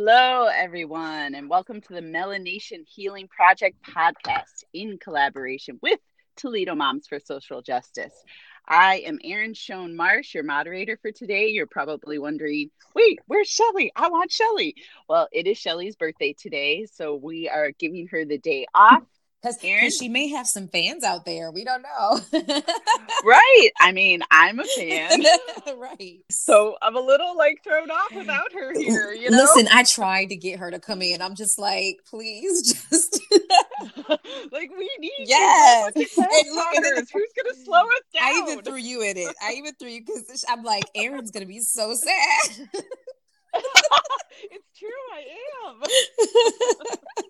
Hello, everyone, and welcome to the Melanation Healing Project podcast in collaboration with Toledo Moms for Social Justice. I am Erin Schoen Marsh, your moderator for today. You're probably wondering, wait, where's Shelly? I want Shelly. Well, it is Shelly's birthday today, so we are giving her the day off because Erin, she may have some fans out there. We don't know. right. I mean, I'm a fan. right. So I'm a little like thrown off without her here. You know? Listen, I tried to get her to come in. I'm just like, please just like we need yes. and look at Who's gonna slow us down? I even threw you in it. I even threw you because I'm like, Erin's gonna be so sad. it's true, I am.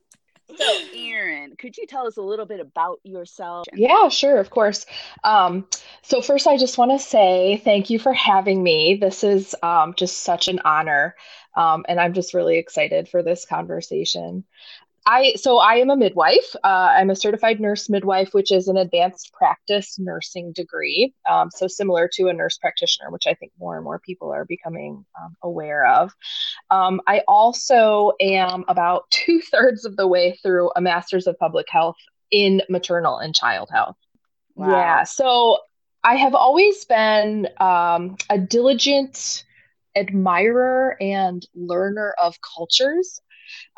So, Erin, could you tell us a little bit about yourself? Yeah, sure, of course. Um, so, first, I just want to say thank you for having me. This is um, just such an honor, um, and I'm just really excited for this conversation. I so I am a midwife. Uh, I'm a certified nurse midwife, which is an advanced practice nursing degree. Um, so similar to a nurse practitioner, which I think more and more people are becoming um, aware of. Um, I also am about two thirds of the way through a master's of public health in maternal and child health. Wow. Yeah. So I have always been um, a diligent admirer and learner of cultures.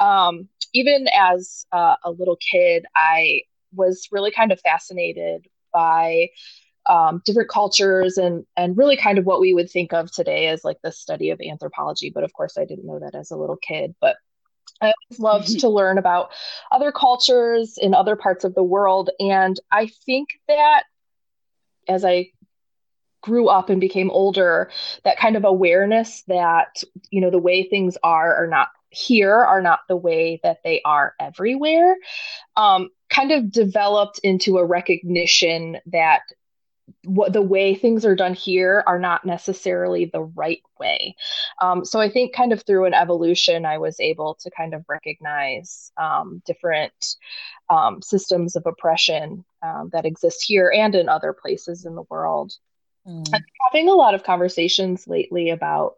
Um, even as uh, a little kid, I was really kind of fascinated by um, different cultures and and really kind of what we would think of today as like the study of anthropology. But of course, I didn't know that as a little kid. But I loved mm-hmm. to learn about other cultures in other parts of the world, and I think that as I grew up and became older that kind of awareness that you know the way things are are not here are not the way that they are everywhere um, kind of developed into a recognition that what the way things are done here are not necessarily the right way. Um, so I think kind of through an evolution, I was able to kind of recognize um, different um, systems of oppression um, that exist here and in other places in the world. Mm. I'm having a lot of conversations lately about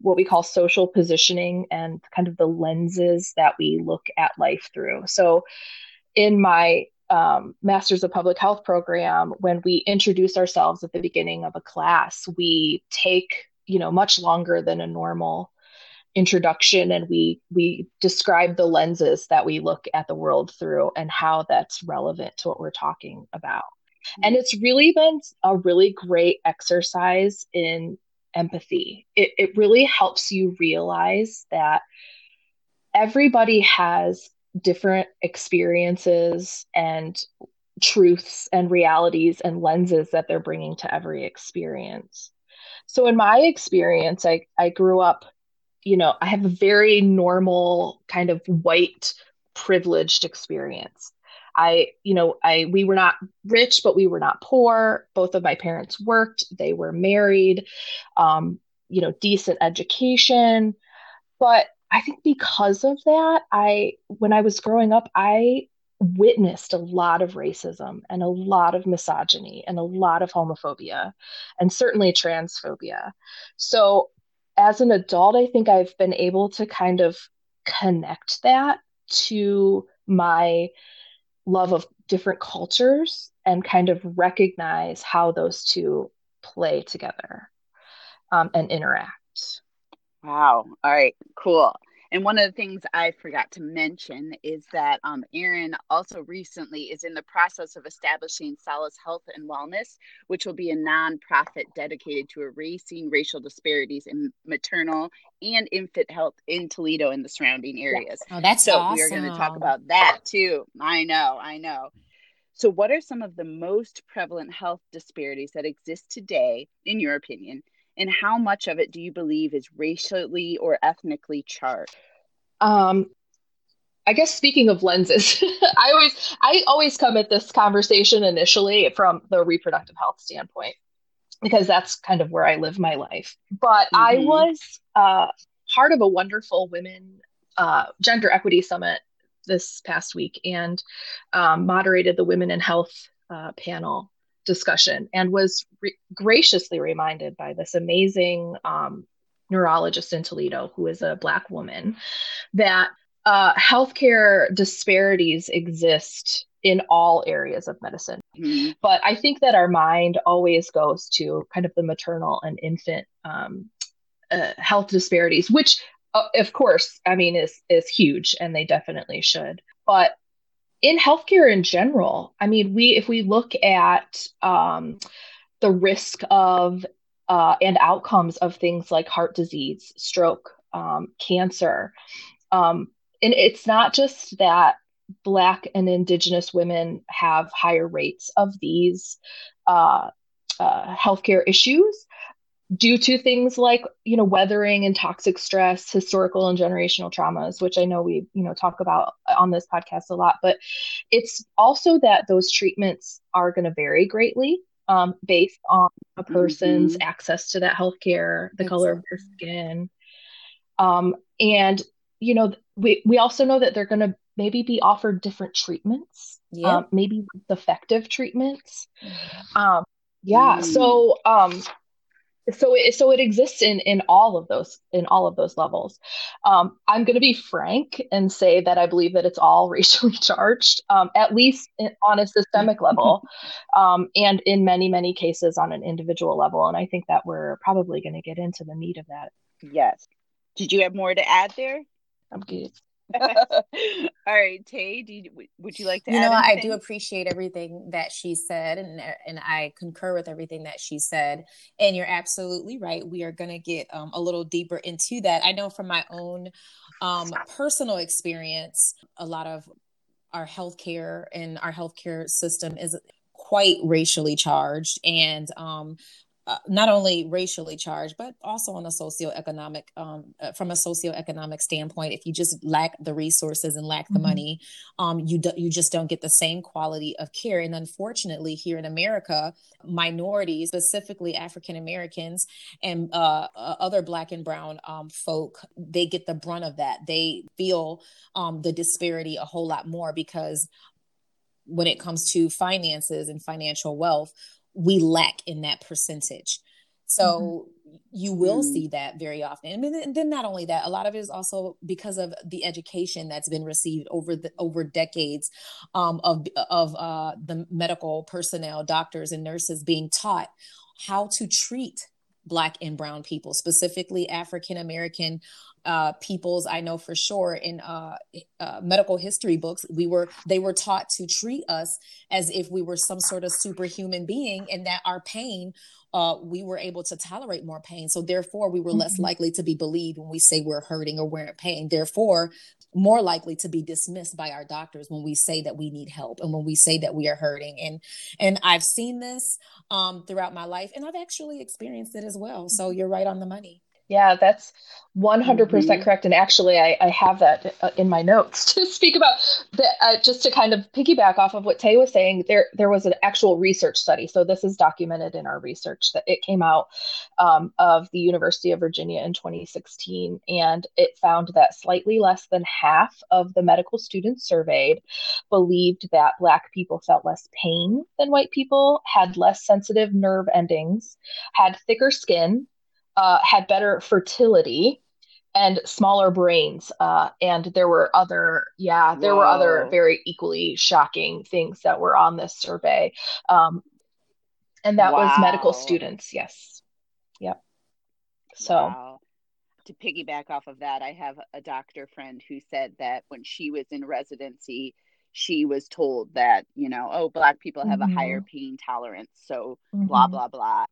what we call social positioning and kind of the lenses that we look at life through. So, in my um, Masters of Public Health program, when we introduce ourselves at the beginning of a class, we take you know much longer than a normal introduction and we we describe the lenses that we look at the world through and how that's relevant to what we're talking about and it's really been a really great exercise in empathy. It, it really helps you realize that everybody has different experiences and truths and realities and lenses that they're bringing to every experience. So, in my experience, I, I grew up, you know, I have a very normal kind of white privileged experience. I, you know, I we were not rich, but we were not poor. Both of my parents worked. They were married. Um, you know, decent education. But I think because of that, I when I was growing up, I witnessed a lot of racism and a lot of misogyny and a lot of homophobia and certainly transphobia. So as an adult, I think I've been able to kind of connect that to my love of different cultures and kind of recognize how those two play together um, and interact. Wow. All right. Cool. And one of the things I forgot to mention is that um, Erin also recently is in the process of establishing Solace Health and Wellness, which will be a nonprofit dedicated to erasing racial disparities in maternal and infant health in Toledo and the surrounding areas. Oh, that's so awesome. we are going to talk about that too. I know, I know. So, what are some of the most prevalent health disparities that exist today, in your opinion? And how much of it do you believe is racially or ethnically charged? Um, I guess speaking of lenses, I always I always come at this conversation initially from the reproductive health standpoint because that's kind of where I live my life. But mm-hmm. I was uh, part of a wonderful women uh, gender equity summit this past week and um, moderated the women in health uh, panel discussion and was re- graciously reminded by this amazing um, neurologist in Toledo who is a Black woman that uh, healthcare disparities exist in all areas of medicine. Mm-hmm. But I think that our mind always goes to kind of the maternal and infant um, uh, health disparities, which, uh, of course, I mean, is is huge, and they definitely should. But in healthcare in general, I mean, we if we look at um, the risk of uh, and outcomes of things like heart disease, stroke, um, cancer, um, and it's not just that Black and Indigenous women have higher rates of these uh, uh, healthcare issues due to things like you know weathering and toxic stress historical and generational traumas which i know we you know talk about on this podcast a lot but it's also that those treatments are going to vary greatly um, based on a person's mm-hmm. access to that healthcare the color of their skin um, and you know we we also know that they're going to maybe be offered different treatments yeah um, maybe effective treatments mm-hmm. um, yeah mm. so um so it, so it exists in in all of those in all of those levels. Um, i'm going to be frank and say that i believe that it's all racially charged um, at least in, on a systemic level um, and in many many cases on an individual level and i think that we're probably going to get into the meat of that. Yes. Did you have more to add there? I'm good All right, Tay, do you, would you like to? You know, anything? I do appreciate everything that she said, and and I concur with everything that she said. And you're absolutely right. We are going to get um, a little deeper into that. I know from my own um, personal experience, a lot of our healthcare and our healthcare system is quite racially charged, and um, uh, not only racially charged, but also on a socioeconomic, um, uh, from a socioeconomic standpoint. If you just lack the resources and lack the mm-hmm. money, um, you do, you just don't get the same quality of care. And unfortunately, here in America, minorities, specifically African Americans and uh, uh, other Black and Brown um, folk, they get the brunt of that. They feel um, the disparity a whole lot more because when it comes to finances and financial wealth we lack in that percentage. So mm-hmm. you will mm. see that very often. And then not only that, a lot of it is also because of the education that's been received over the over decades um, of of uh, the medical personnel, doctors and nurses being taught how to treat black and brown people specifically african american uh, peoples i know for sure in uh, uh, medical history books we were they were taught to treat us as if we were some sort of superhuman being and that our pain uh, we were able to tolerate more pain. So therefore we were mm-hmm. less likely to be believed when we say we're hurting or we're in pain. Therefore more likely to be dismissed by our doctors when we say that we need help and when we say that we are hurting. And and i've seen this um, throughout my life and i've actually experienced it as well. So you're right on the money yeah, that's 100% mm hmm correct. And actually, I, I have that uh, in my notes to speak about the, uh, just to kind of piggyback off of what Tay was saying. There, there was an actual research study. So this is documented in our research that it came out um, of the University of Virginia in 2016, and it found that slightly less than half of the medical students surveyed believed that Black people felt less pain than white people, had less sensitive nerve endings, had thicker skin uh, had better fertility and smaller brains. Uh, and there were other, yeah, there Whoa. were other very equally shocking things that were on this survey. Um, and that wow. was medical students. Yes. Yep. So. Wow. To piggyback off of that, I have a doctor friend who said that when she was in residency, she was told that, you know, oh, Black people have mm-hmm. a higher mm-hmm. pain tolerance. So, mm-hmm. blah, blah, blah.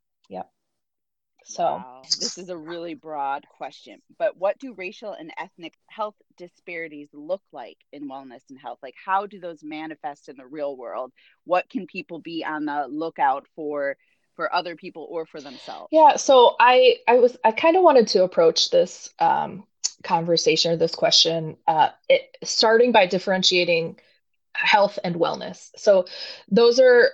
So, wow. this is a really broad question, but what do racial and ethnic health disparities look like in wellness and health? Like, how do those manifest in the real world? What can people be on the lookout for? for other people or for themselves yeah so i i was i kind of wanted to approach this um, conversation or this question uh, it, starting by differentiating health and wellness so those are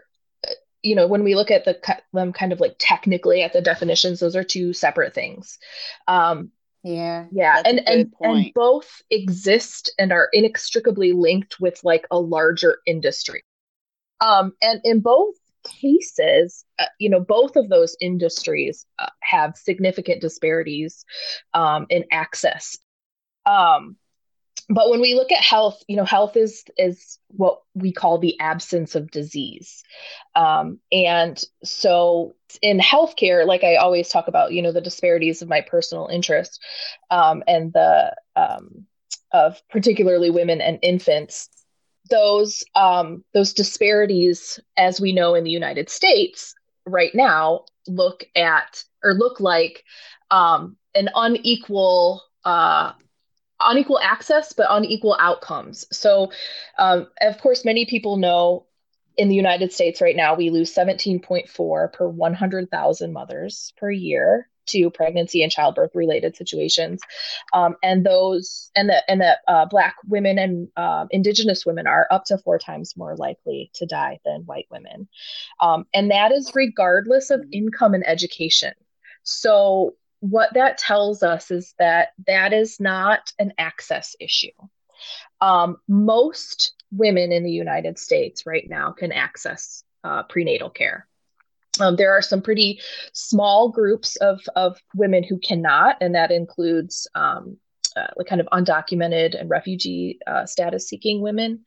you know when we look at the them kind of like technically at the definitions those are two separate things um yeah yeah and and point. and both exist and are inextricably linked with like a larger industry um and in both cases, uh, you know, both of those industries uh, have significant disparities um, in access. Um, but when we look at health, you know, health is is what we call the absence of disease, um, and so in healthcare, like I always talk about, you know, the disparities of my personal interest um, and the um, of particularly women and infants those um, those disparities, as we know in the United States right now, look at or look like um, an unequal uh, unequal access, but unequal outcomes. So, um, of course, many people know in the United States right now we lose 17.4 per 100,000 mothers per year to pregnancy and childbirth related situations, um, and those and that and that uh, Black women and uh, Indigenous women are up to four times more likely to die than white women, um, and that is regardless of income and education. So what that tells us is that that is not an access issue. Um, most women in the United States right now can access uh, prenatal care. Um, there are some pretty small groups of, of women who cannot, and that includes um, uh, kind of undocumented and refugee uh, status seeking women.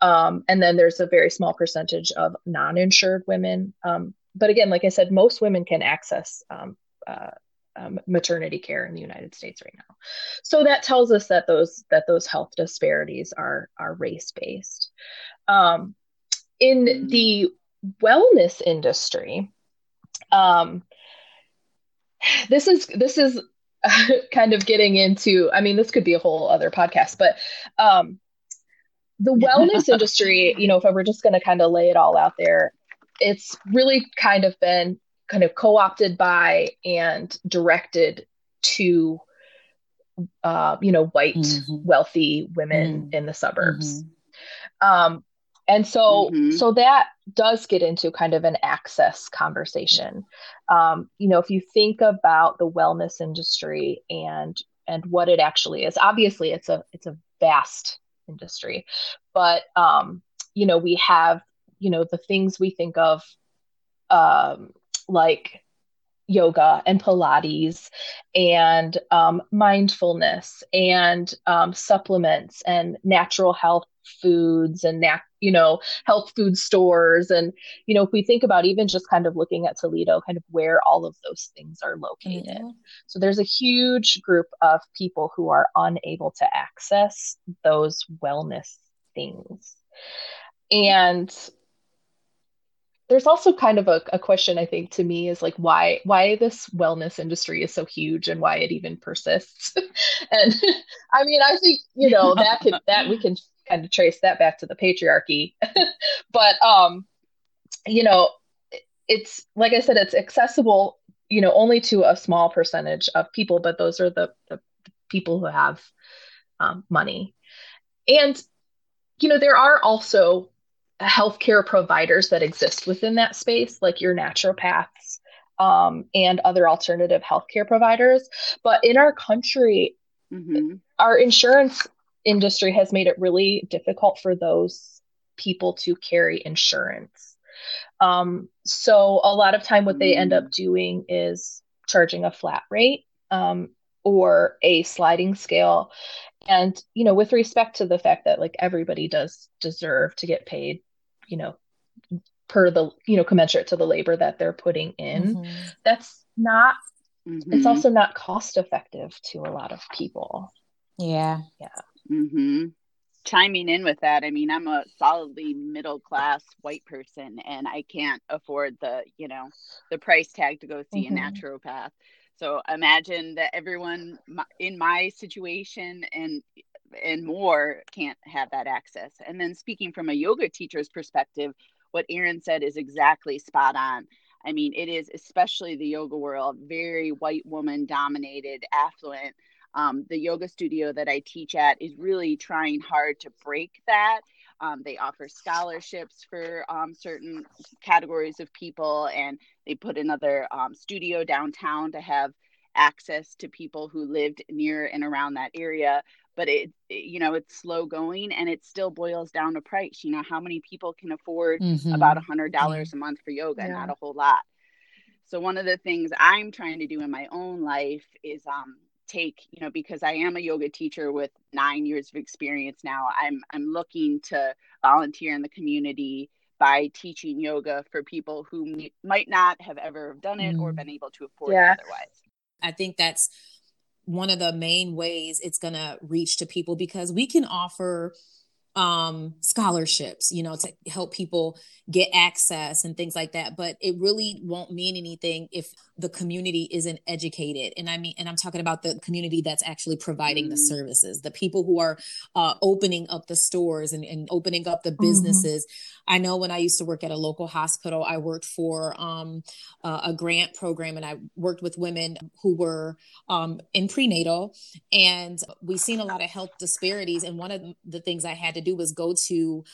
Um, and then there's a very small percentage of non insured women. Um, but again, like I said, most women can access um, uh, um, maternity care in the United States right now. So that tells us that those that those health disparities are are race based. Um, in the wellness industry, um, this is this is kind of getting into. I mean, this could be a whole other podcast, but um, the wellness industry, you know, if I were just going to kind of lay it all out there, it's really kind of been kind of co-opted by and directed to uh, you know white mm-hmm. wealthy women mm-hmm. in the suburbs mm-hmm. um, and so mm-hmm. so that does get into kind of an access conversation um, you know if you think about the wellness industry and and what it actually is obviously it's a it's a vast industry but um, you know we have you know the things we think of um, like yoga and Pilates and um, mindfulness and um, supplements and natural health foods and nat- you know health food stores. And you know if we think about even just kind of looking at Toledo kind of where all of those things are located. Mm-hmm. so there's a huge group of people who are unable to access those wellness things. And there's also kind of a, a, question i think to me is like why why this wellness industry is so huge and why it even persists. And i mean i think you know that can that we can kind of trace that back to the patriarchy. But um you know it's like i said it's accessible you know only to a small percentage of people but those are the, the people who have um, money. And you know there are also healthcare providers that exist within that space, like your naturopaths um, and other alternative healthcare providers. But in our country, mm-hmm. our insurance industry has made it really difficult for those people to carry insurance. Um, so a lot of time, what they end up mm. doing is charging a flat rate um, or a sliding scale. And you know, with respect to the fact that like everybody does deserve to get paid you know per the you know commensurate to the labor that they're putting in mm-hmm. that's not mm-hmm. it's also not cost effective to a lot of people yeah yeah mm-hmm. chiming in with that i mean i'm a solidly middle class white person and i can't afford the you know the price tag to go see a mm-hmm. naturopath so imagine that everyone in my situation and and more can't have that access. And then speaking from a yoga teacher's perspective, what Erin said is exactly spot on. I mean, it is especially the yoga world, very white woman dominated, affluent. Um, the yoga studio that I teach at is really trying hard to break that. Um, they offer scholarships for um, certain categories of people, and they put another um, studio downtown to have access to people who lived near and around that area but it, it, you know it's slow going and it still boils down to price you know how many people can afford mm-hmm. about a hundred dollars yeah. a month for yoga yeah. not a whole lot so one of the things i'm trying to do in my own life is um take you know because i am a yoga teacher with nine years of experience now i'm i'm looking to volunteer in the community by teaching yoga for people who m- might not have ever done it mm. or been able to afford yeah. it otherwise i think that's one of the main ways it's going to reach to people because we can offer um scholarships you know to help people get access and things like that but it really won't mean anything if the community isn't educated and i mean and i'm talking about the community that's actually providing mm. the services the people who are uh, opening up the stores and, and opening up the mm-hmm. businesses mm-hmm. i know when i used to work at a local hospital i worked for um, uh, a grant program and i worked with women who were um, in prenatal and we've seen a lot of health disparities and one of the things i had to do was go to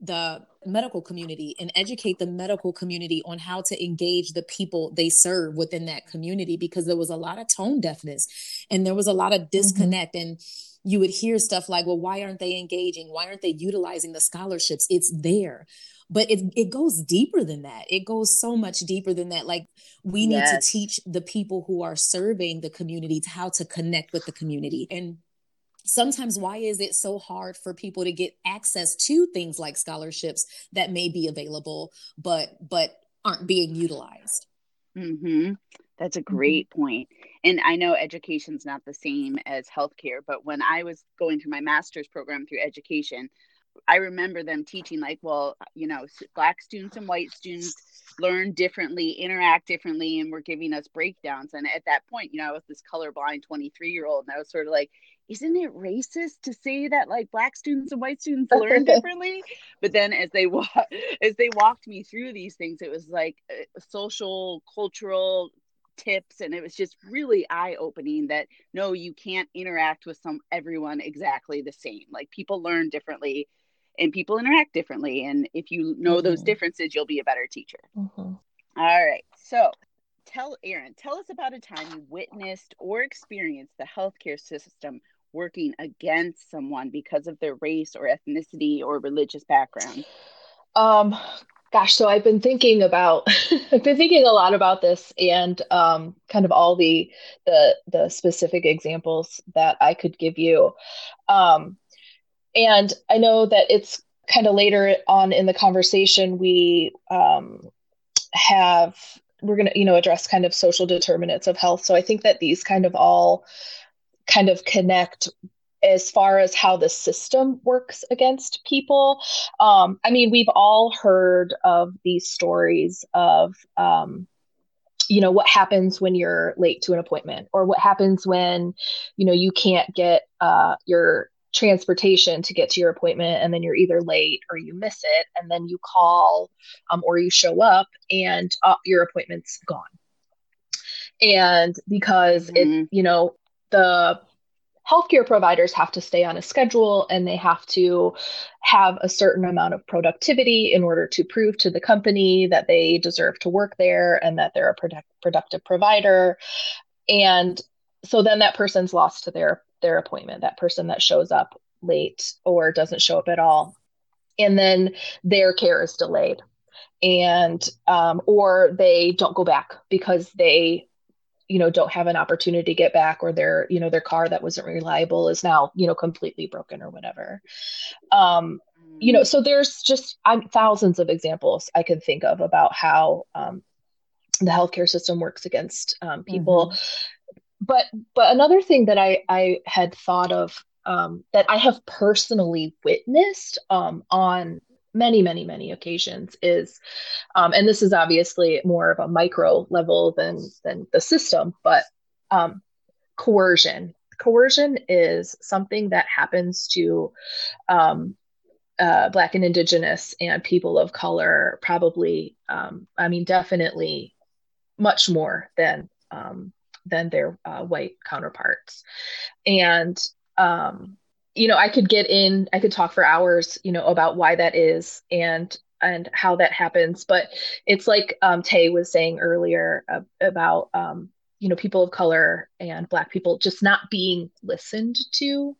the medical community and educate the medical community on how to engage the people they serve within that community because there was a lot of tone deafness and there was a lot of mm-hmm. disconnect. Mm-hmm. and you would hear stuff like well why aren't they engaging? Why aren't they utilizing the scholarships? It's there. But it, it goes deeper than that. It goes so much deeper than that. Like we need to teach the people who are serving the community how to connect with the community. And sometimes why is it so hard for people to get access to things like scholarships that may be available but but aren't being utilized mm-hmm. that's a mm-hmm. great mm-hmm. point. and i know education's not the same as healthcare but when i was going through my master's program through education i remember them teaching like well you know black students and white students learn differently interact differently and were giving us breakdowns. And at that point you know i was this colorblind 23 year old and i was sort of like isn't it racist to say that like black students and white students learn differently? But then as they wa- as they walked me through these things it was like uh, social cultural tips and it was just really eye opening that no you can't interact with some everyone exactly the same. Like people learn differently and people interact differently and if you know mm-hmm. those differences you'll be a better teacher mm-hmm. All right so tell Erin, tell us about a time you witnessed or experienced the healthcare system working against someone because of their race or ethnicity or religious background? Um, gosh, so I've been thinking about, I've been thinking a lot about this and um, kind of all the the the specific examples that I could give you. Um, and I know that it's kind of later on in the conversation we um, have we're going to you know address kind of social determinants of health so i think that these kind of all kind of connect as far as how the system works against people. Um, I mean, we've all heard of these stories of, um, you know, what happens when you're late to an appointment, or what happens when, you know, you can't get uh, your transportation to get to your appointment, and then you're either late or you miss it, and then you call um, or you show up, and uh, your appointment's gone. And because mm-hmm. it, you know, the healthcare providers have to stay on a schedule and they have to have a certain amount of productivity in order to prove to the company that they deserve to work there and that they're a product- productive provider and so then that person's lost to their their appointment that person that shows up late or doesn't show up at all. And then their care is delayed. And um, or they don't go back because they you know don't have an opportunity to get back or their you know their car that wasn't reliable is now you know completely broken or whatever. Um you know so there's just I'm, thousands of examples i could think of about how um, the healthcare system works against um, people. Mm-hmm. But but another thing that i i had thought of um, that i have personally witnessed um, on many, many, many occasions is, um, and this is obviously more of a micro level than than the system, but um, coercion. Coercion is something that happens to um, uh, Black and Indigenous and people of color, probably, um, I mean, definitely much more than um, than their uh, white counterparts, and um, you know, I could get in, I could talk for hours, you know, about why that is and and how that happens. But it's like um, Tay was saying earlier uh, about, um, you know, people of color and Black people just not being listened to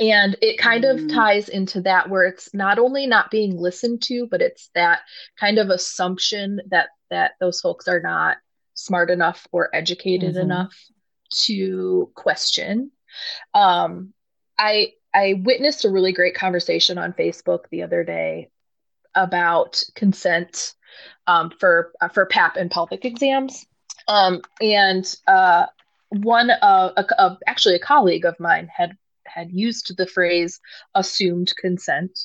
and it kind mm. of ties into that where it's not only not being listened to but it's that kind of assumption that that those folks are not smart enough or educated mm-hmm. enough to question. Um i i witnessed a really great conversation on facebook the other day about consent um, for uh, for pap and pelvic exams. Um, and uh, one of a, actually a colleague of mine had had used the phrase assumed consent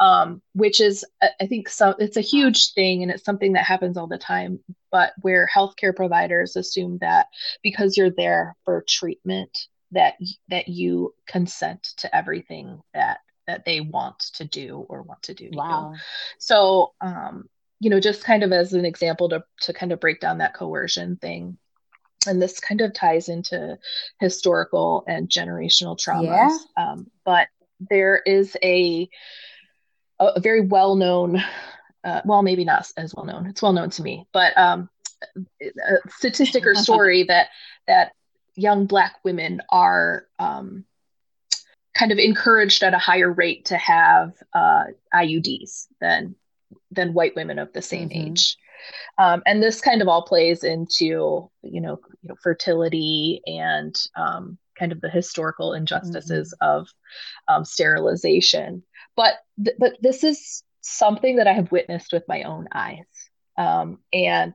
um, which is i think so it's a huge thing and it's something that happens all the time but where healthcare providers assume that because you're there for treatment that that you consent to everything that that they want to do or want to do wow. you. so um, you know just kind of as an example to to kind of break down that coercion thing and this kind of ties into historical and generational traumas. Yeah. Um, but there is a a very well known, uh, well, maybe not as well known. It's well known to me, but um, a statistic or story that that young Black women are um, kind of encouraged at a higher rate to have uh, IUDs than than white women of the same mm-hmm. age. Um, and this kind of all plays into you know, you know fertility and um, kind of the historical injustices mm-hmm. of um, sterilization. But th- but this is something that I have witnessed with my own eyes, um, and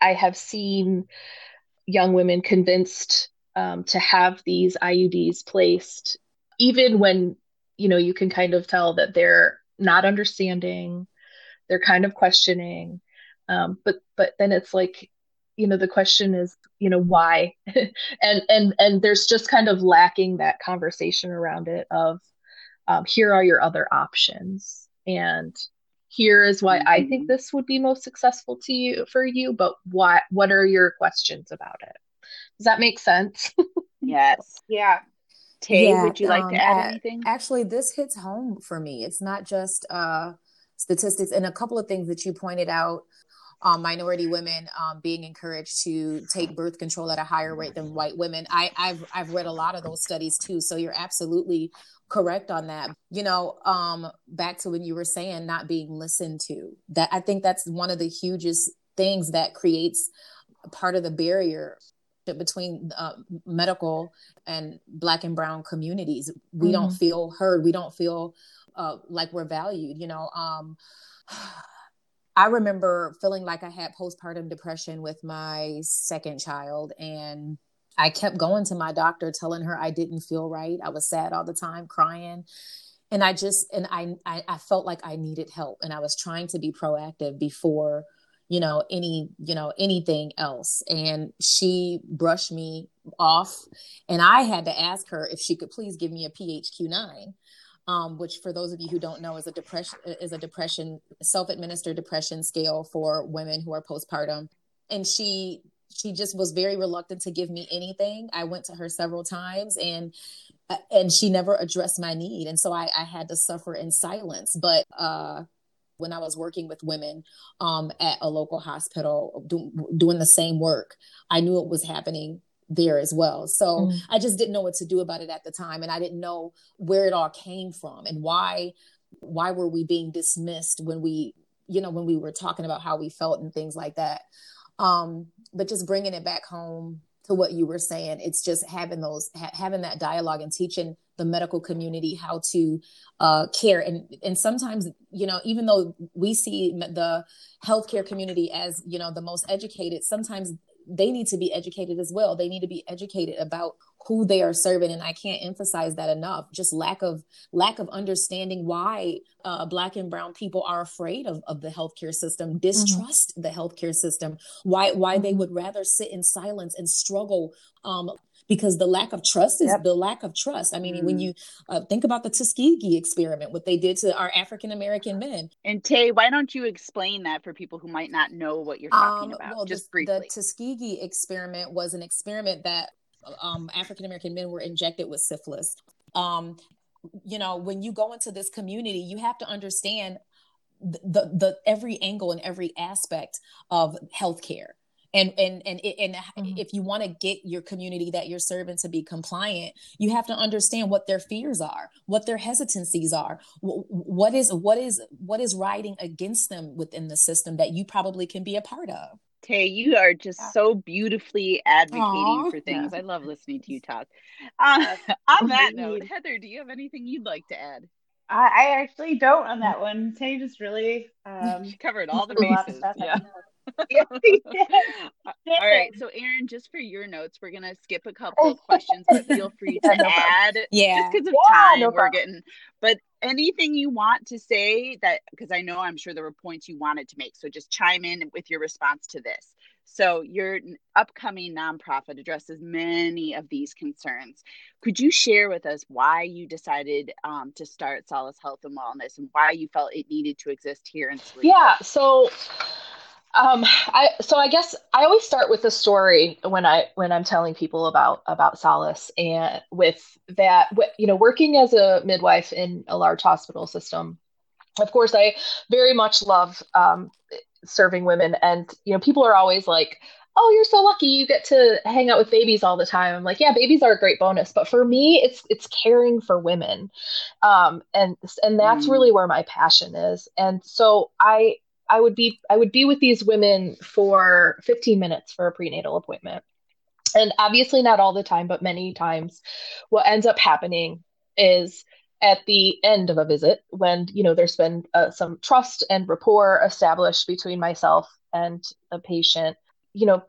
I have seen young women convinced um, to have these IUDs placed, even when you know you can kind of tell that they're not understanding, they're kind of questioning, um, but but then it's like you know the question is you know why? And and and there's just kind of lacking that conversation around it of um, here are your other options and here is why mm-hmm. i think mm-hmm. this would be most successful to you for you but what what are your questions about it does that make sense yes yeah tay yeah, would you like um, to add anything actually this hits home for me it's not just uh statistics and a couple of things that you pointed out um, minority women um, being encouraged to take birth control at a higher rate than white women. I, have I've read a lot of those studies too. So you're absolutely correct on that. You know, um, back to when you were saying not being listened to. That I think that's one of the hugest things that creates part of the barrier between uh, medical and black and brown communities. We mm-hmm. don't feel heard. We don't feel uh, like we're valued. You know. Um, I remember feeling like I had postpartum depression with my second child and I kept going to my doctor telling her I didn't feel right. I was sad all the time, crying. And I just and I, I I felt like I needed help and I was trying to be proactive before you know any you know anything else and she brushed me off and i had to ask her if she could please give me a PHQ-9 um, which for those of you who don't know is a depression is a depression self-administered depression scale for women who are postpartum and she she just was very reluctant to give me anything i went to her several times and uh, and she never addressed my need and so i, I had to suffer in silence but uh, when I was working with women um, at a local hospital do, doing the same work, I knew it was happening there as well. So mm. I just didn't know what to do about it at the time and I didn't know where it all came from and why why were we being dismissed when we you know when we were talking about how we felt and things like that. Um but just bringing it back home to what you were saying it's just having those ha- having that dialogue and teaching the medical community how to uh, care. And and sometimes you know even though we see the healthcare community as you know the most educated sometimes they need to be educated as well. They need to be educated about who they are serving and i can't emphasize that enough just lack of lack of understanding why uh, black and brown people are afraid of, of the healthcare system mm-hmm. distrust mm-hmm. the healthcare system why why they would rather sit in silence and struggle um, because the lack of trust is yep. the lack of trust. I mean, mm when you uh, think about the Tuskegee experiment, what they did to our African American men. And Tay, why don't you explain that for people who might not know what you're talking um, about? Well, just the, briefly. The Tuskegee experiment was an experiment that um, African American men were injected with syphilis. Um, you know, when you go into this community, you have to understand the, the, the every angle and every aspect of healthcare and and and and mm-hmm. if you want to get your community that you're serving to be compliant you have to understand what their fears are what their hesitancies are what is what is what is riding against them within the system that you probably can be a part of Tay, you are just so beautifully advocating Aww. for things. Yeah. I love listening to you talk. Uh, on that note, Heather, do you have anything you'd like to add? I, I actually don't on that one. Tay just really um, covered all the bases. Yeah. All right. So, Erin, just for your notes, we're gonna skip a couple of questions, but feel free to no add. Yeah. Just because of yeah, time, no we're getting. But anything you want to say that, because I know I'm sure there were points you wanted to make. So just chime in with your response to this. So your upcoming nonprofit addresses many of these concerns. Could you share with us why you decided um, to start Solace Health and Wellness and why you felt it needed to exist here in Toledo? Yeah. So um, I so I guess I always start with a story when I when I'm telling people about about Solace and with that you know working as a midwife in a large hospital system. Of course, I very much love um, serving women, and you know people are always like, "Oh, you're so lucky you get to hang out with babies all the time." I'm like, "Yeah, babies are a great bonus, but for me, it's it's caring for women, um, and and that's mm. really where my passion is." And so I I would be I would be with these women for 15 minutes for a prenatal appointment. And obviously not all the time, but many times what ends up happening is at the end of a visit when you know there's been uh, some trust and rapport established between myself and the patient you know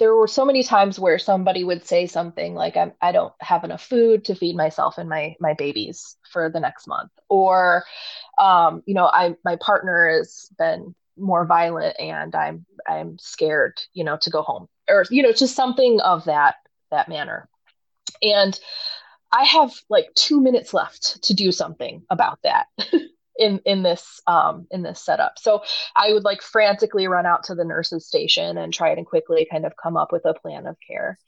there were so many times where somebody would say something like I'm, i don't have enough food to feed myself and my my babies for the next month. Or um, you know i my partner has been more violent and i'm i'm scared you know to go home or you know just something of that that manner. And i have like two minutes left to do something about that in in this um in this setup so i would like frantically run out to the nurses station and try and quickly kind of come up with a plan of care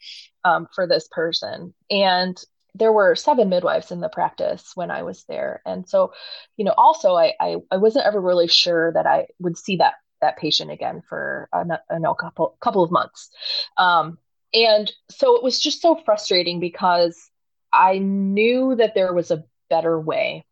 um, for this person and there were seven midwives in the practice when I was there. And so, you know, also I, I, I wasn't ever really sure that I would see that that patient again for a, a couple couple of months. Um, and so it was just so frustrating because I knew that there was a better way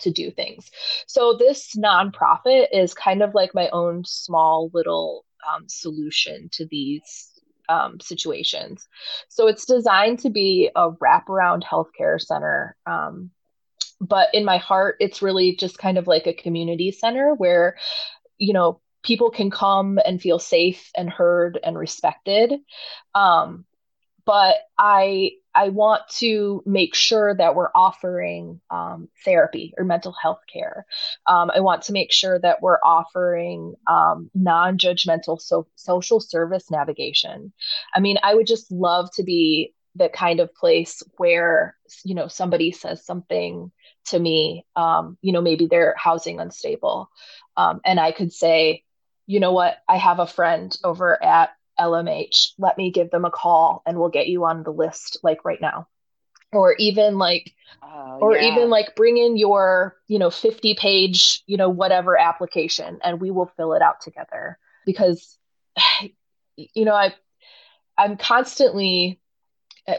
to do things. So this nonprofit is kind of like my own small little um, solution to these um, situations. So it's designed to be a wraparound healthcare center. Um, but in my heart, it's really just kind of like a community center where, you know, people can come and feel safe and heard and respected. Um, but I I want to make sure that we're offering um, therapy or mental health care. Um, I want to make sure that we're offering um, non judgmental so- social service navigation. I mean, I would just love to be the kind of place where, you know, somebody says something to me, um, you know, maybe they're housing unstable. Um, and I could say, you know what, I have a friend over at LMH, let me give them a call and we'll get you on the list like right now. Or even like, oh, or yeah. even like bring in your, you know, 50 page, you know, whatever application and we will fill it out together. Because, you know, I, I'm constantly,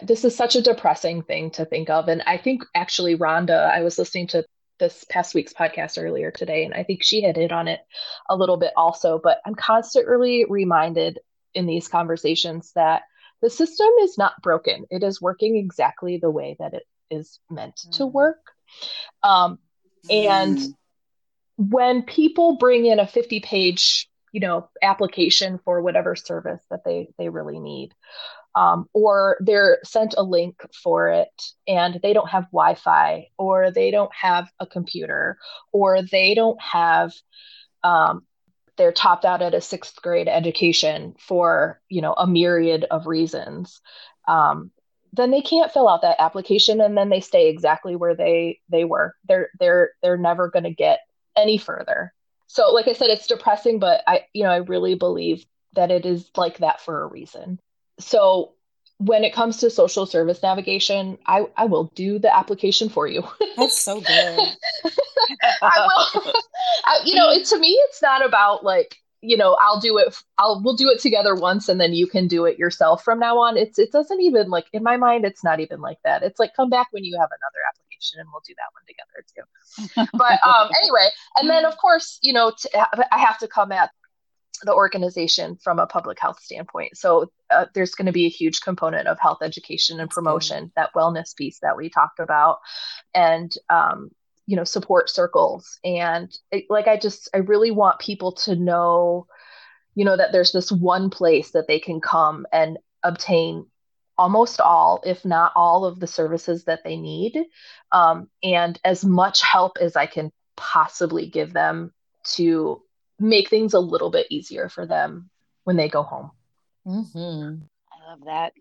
this is such a depressing thing to think of. And I think actually, Rhonda, I was listening to this past week's podcast earlier today, and I think she had hit on it a little bit also. But I'm constantly reminded in these conversations that the system is not broken. It is working exactly the way that it is meant mm. to work. Um, and mm. when people bring in a 50 page, you know, application for whatever service that they they really need, um, or they're sent a link for it and they don't have Wi-Fi, or they don't have a computer, or they don't have um, they're topped out at a sixth grade education for you know a myriad of reasons um, then they can't fill out that application and then they stay exactly where they they were. They're they're they're never going to get any further. So like i said it's depressing but i you know i really believe that it is like that for a reason. So when it comes to social service navigation, I, I will do the application for you. That's so good. I will. I, you know, it, to me, it's not about like you know, I'll do it. I'll we'll do it together once, and then you can do it yourself from now on. It's it doesn't even like in my mind. It's not even like that. It's like come back when you have another application, and we'll do that one together too. but um, anyway, and then of course, you know, t- I have to come at the organization from a public health standpoint. So uh, there's going to be a huge component of health education and promotion, that wellness piece that we talked about, and um, you know support circles. And it, like I just I really want people to know, you know, that there's this one place that they can come and obtain almost all, if not all, of the services that they need, um, and as much help as I can possibly give them to make things a little bit easier for them when they go home. Mm-hmm. I love that.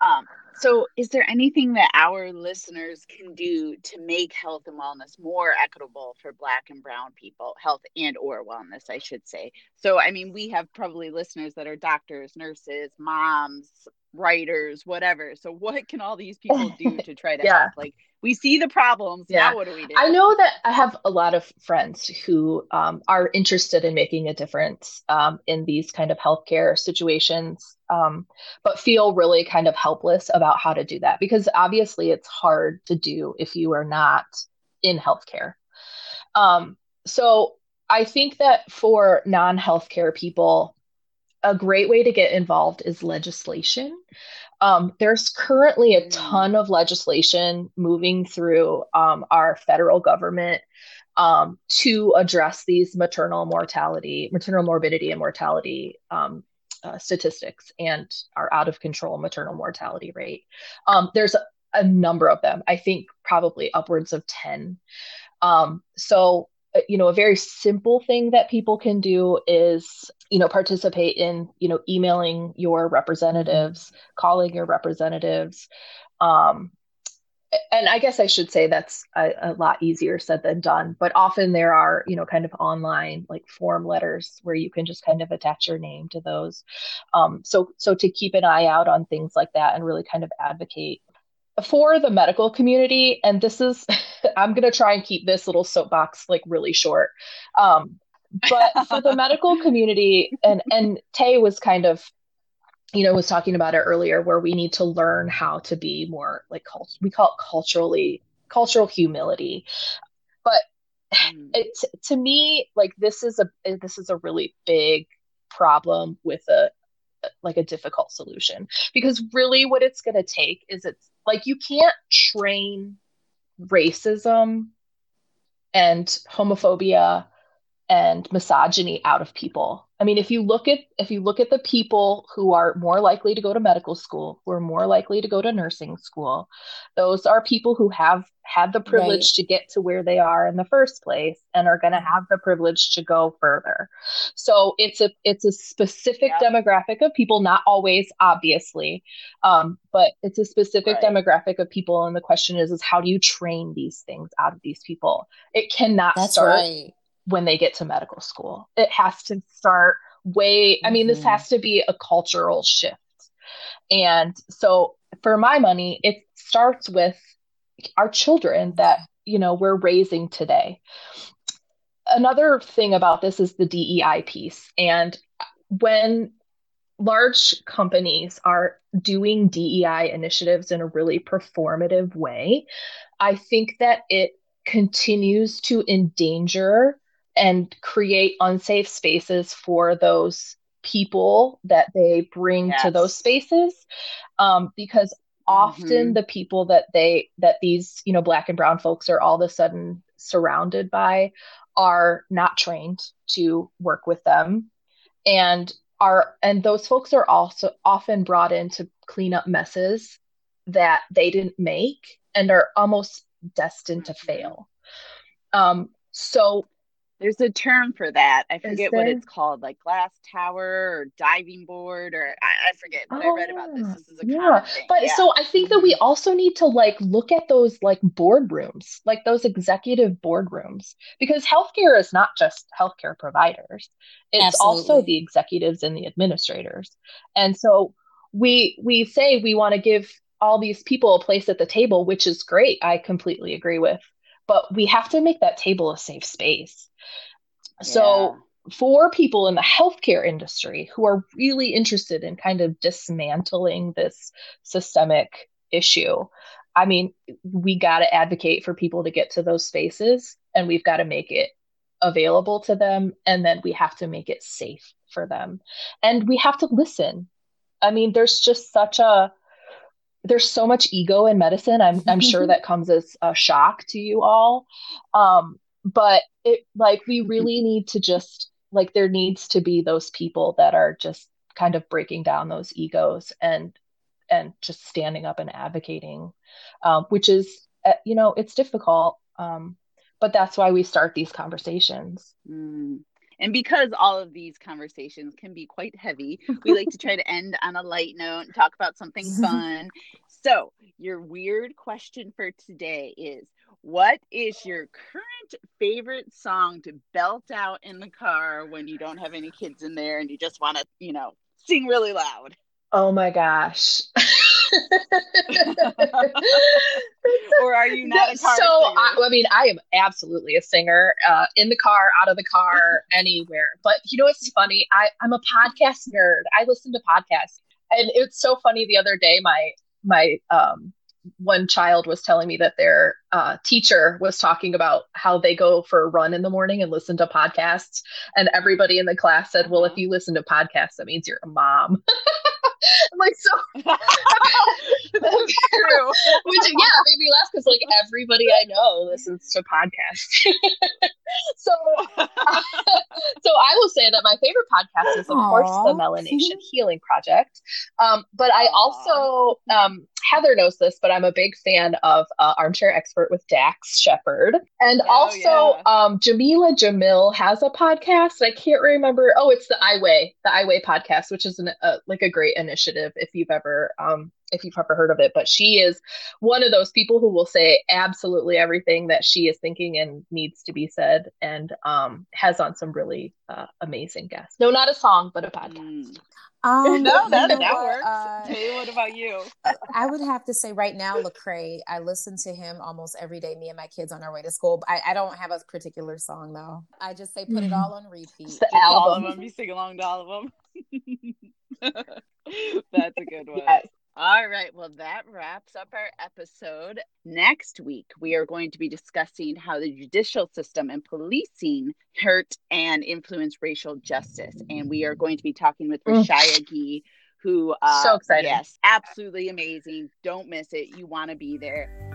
Um, so, is there anything that our listeners can do to make health and wellness more equitable for Black and Brown people, health and or wellness, I should say? So, I mean, we have probably listeners that are doctors, nurses, moms, writers, whatever. So, what can all these people do to try to yeah. help? Like, we see the problems. Yeah. Now what do we do? I know that I have a lot of friends who um, are interested in making a difference um, in these kind of healthcare situations, um, but feel really kind of helpless about how to do that because obviously it's hard to do if you are not in healthcare. Um, so I think that for non healthcare people, a great way to get involved is legislation. Um, there's currently a mm. ton of legislation moving through um, our federal government um, to address these maternal mortality, maternal morbidity and mortality um, uh, statistics and our out of control maternal mortality rate. Um, there's a, a, number of them, I think probably upwards of 10. Um, so uh, you know a very simple thing that people can do is you know participate in you know emailing your representatives calling your representatives um, and i guess i should say that's a, a, lot easier said than done but often there are you know kind of online like form letters where you can just kind of attach your name to those um, so so to keep an eye out on things like that and really kind of advocate for the medical community, and this is, I'm going to try and keep this little soapbox like really short. Um, but for the medical community, and and Tay was kind of, you know, was talking about it earlier, where we need to learn how to be more like cult- we call it culturally cultural humility. But mm. it to me, like this is a this is a really big problem with a like a difficult solution because really what it's going to take is it's like you can't train racism and homophobia and misogyny out of people. I mean, if you look at if you look at the people who are more likely to go to medical school, who are more likely to go to nursing school, those are people who have had the privilege right. to get to where they are in the first place and are going to have the privilege to go further. So it's a it's a specific yeah. demographic of people, not always obviously, um, but it's a specific right. demographic of people. And the question is, is how do you train these things out of these people? It cannot That's start. Right when they get to medical school. It has to start way, I mean, mm-hmm. this has to be a cultural shift. And so for my money, it starts with our children that, you know, we're raising today. Another thing about this is the DEI piece. And when large companies are doing DEI initiatives in a really performative way, I think that it continues to endanger and create unsafe spaces for those people that they bring yes. to those spaces um, because often mm-hmm. the people that they that these you know black and brown folks are all of a sudden surrounded by are not trained to work with them and are and those folks are also often brought in to clean up messes that they didn't make and are almost destined to mm-hmm. fail um, so there's a term for that. I forget what it's called, like glass tower or diving board, or I, I forget. But oh, I read about this. Oh, this is a yeah. But yeah. so I think that we also need to like look at those like boardrooms, like those executive boardrooms, because healthcare is not just healthcare providers. It's Absolutely. also the executives and the administrators. And so we we say we want to give all these people a place at the table, which is great. I completely agree with. But we have to make that table a safe space so for people in the healthcare industry who are really interested in kind of dismantling this systemic issue, I mean, we got to advocate for people to get to those spaces and we've got to make it available to them. And then we have to make it safe for them. And we have to listen. I mean, there's just such a, there's so much ego in medicine. I'm, I'm sure that comes as a shock to you all. Um, but it like we really need to just like there needs to be those people that are just kind of breaking down those egos and and just standing up and advocating um, which is uh, you know it's difficult um, but that's why we start these conversations mm. And because all of these conversations can be quite heavy we like to try to end on a light note and talk about something fun so your weird question for today is what is your current favorite song to belt out in the car when you don't have any kids in there and you just want to, you know, sing really loud? Oh my gosh. or are you not so I, I, mean i am absolutely a singer uh, in the car out of the car anywhere. But you know what's funny? I, i'm a podcast nerd. I listen to podcasts. And it's so funny the other day my my um one child was telling me that their uh, teacher was talking about how they go for a run in the morning and listen to podcasts. And everybody in the class said, Well, if uh-huh. you listen to podcasts, that means you're a mom. I'm like, so that's true. Which, yeah, made me laugh because like everybody I know listens to podcasts. so, so I will say that my favorite podcast is, of Aww. course, the Melanation Healing Project. Um, but I also um, Heather knows this, but I'm a big fan of uh, Armchair Expert with Dax Shepard. And oh, also, yeah. um, Jameela Jamil has a podcast. I can't remember. Oh, it's the I Weigh, the I Weigh podcast, which is an, uh, like a great initiative if you've ever um, if you've ever heard of it. But she is one of those people who will say absolutely everything that she is thinking and needs to be said, and um, has on some really uh, amazing guests. No, not a song, but a podcast. Mm. Um, no, that, that what, works. Uh, Taylor, what about you? I would have to say right now, Lecrae. I listen to him almost every day. Me and my kids on our way to school. I, I don't have a particular song though. I just say put it mm-hmm. all on repeat. It's the album. All of them. You sing along to all of them. That's a good one. Yes. All right. Well, that wraps up our episode. Next week, we are going to be discussing how the judicial system and policing hurt and influence racial justice. And we are going to be talking with mm. Rashaya Gee, who uh, so excited. Yes, absolutely amazing. Don't miss it. You want to be there.